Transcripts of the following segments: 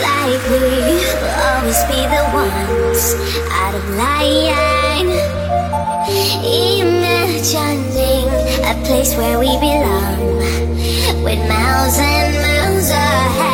like we will always be the ones out of line. Imagining a place where we belong, with miles and miles ahead.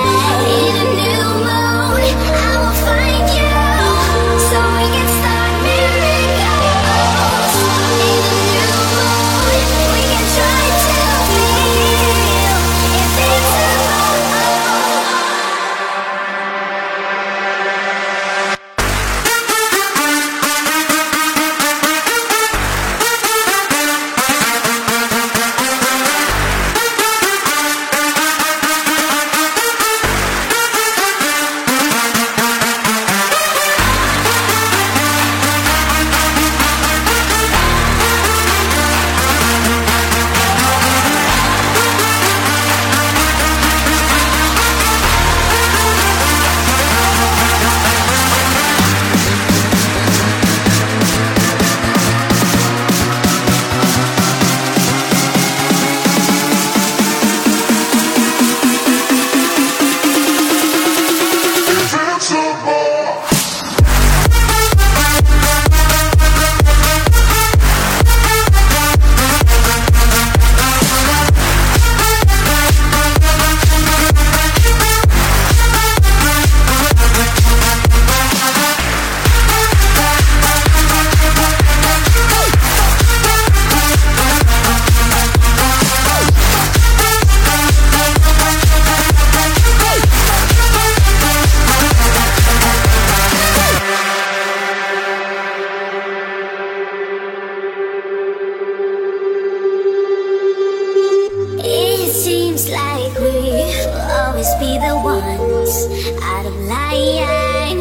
Always be the ones out of line.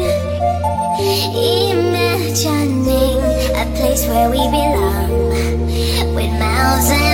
Imagining a place where we belong, with mouths and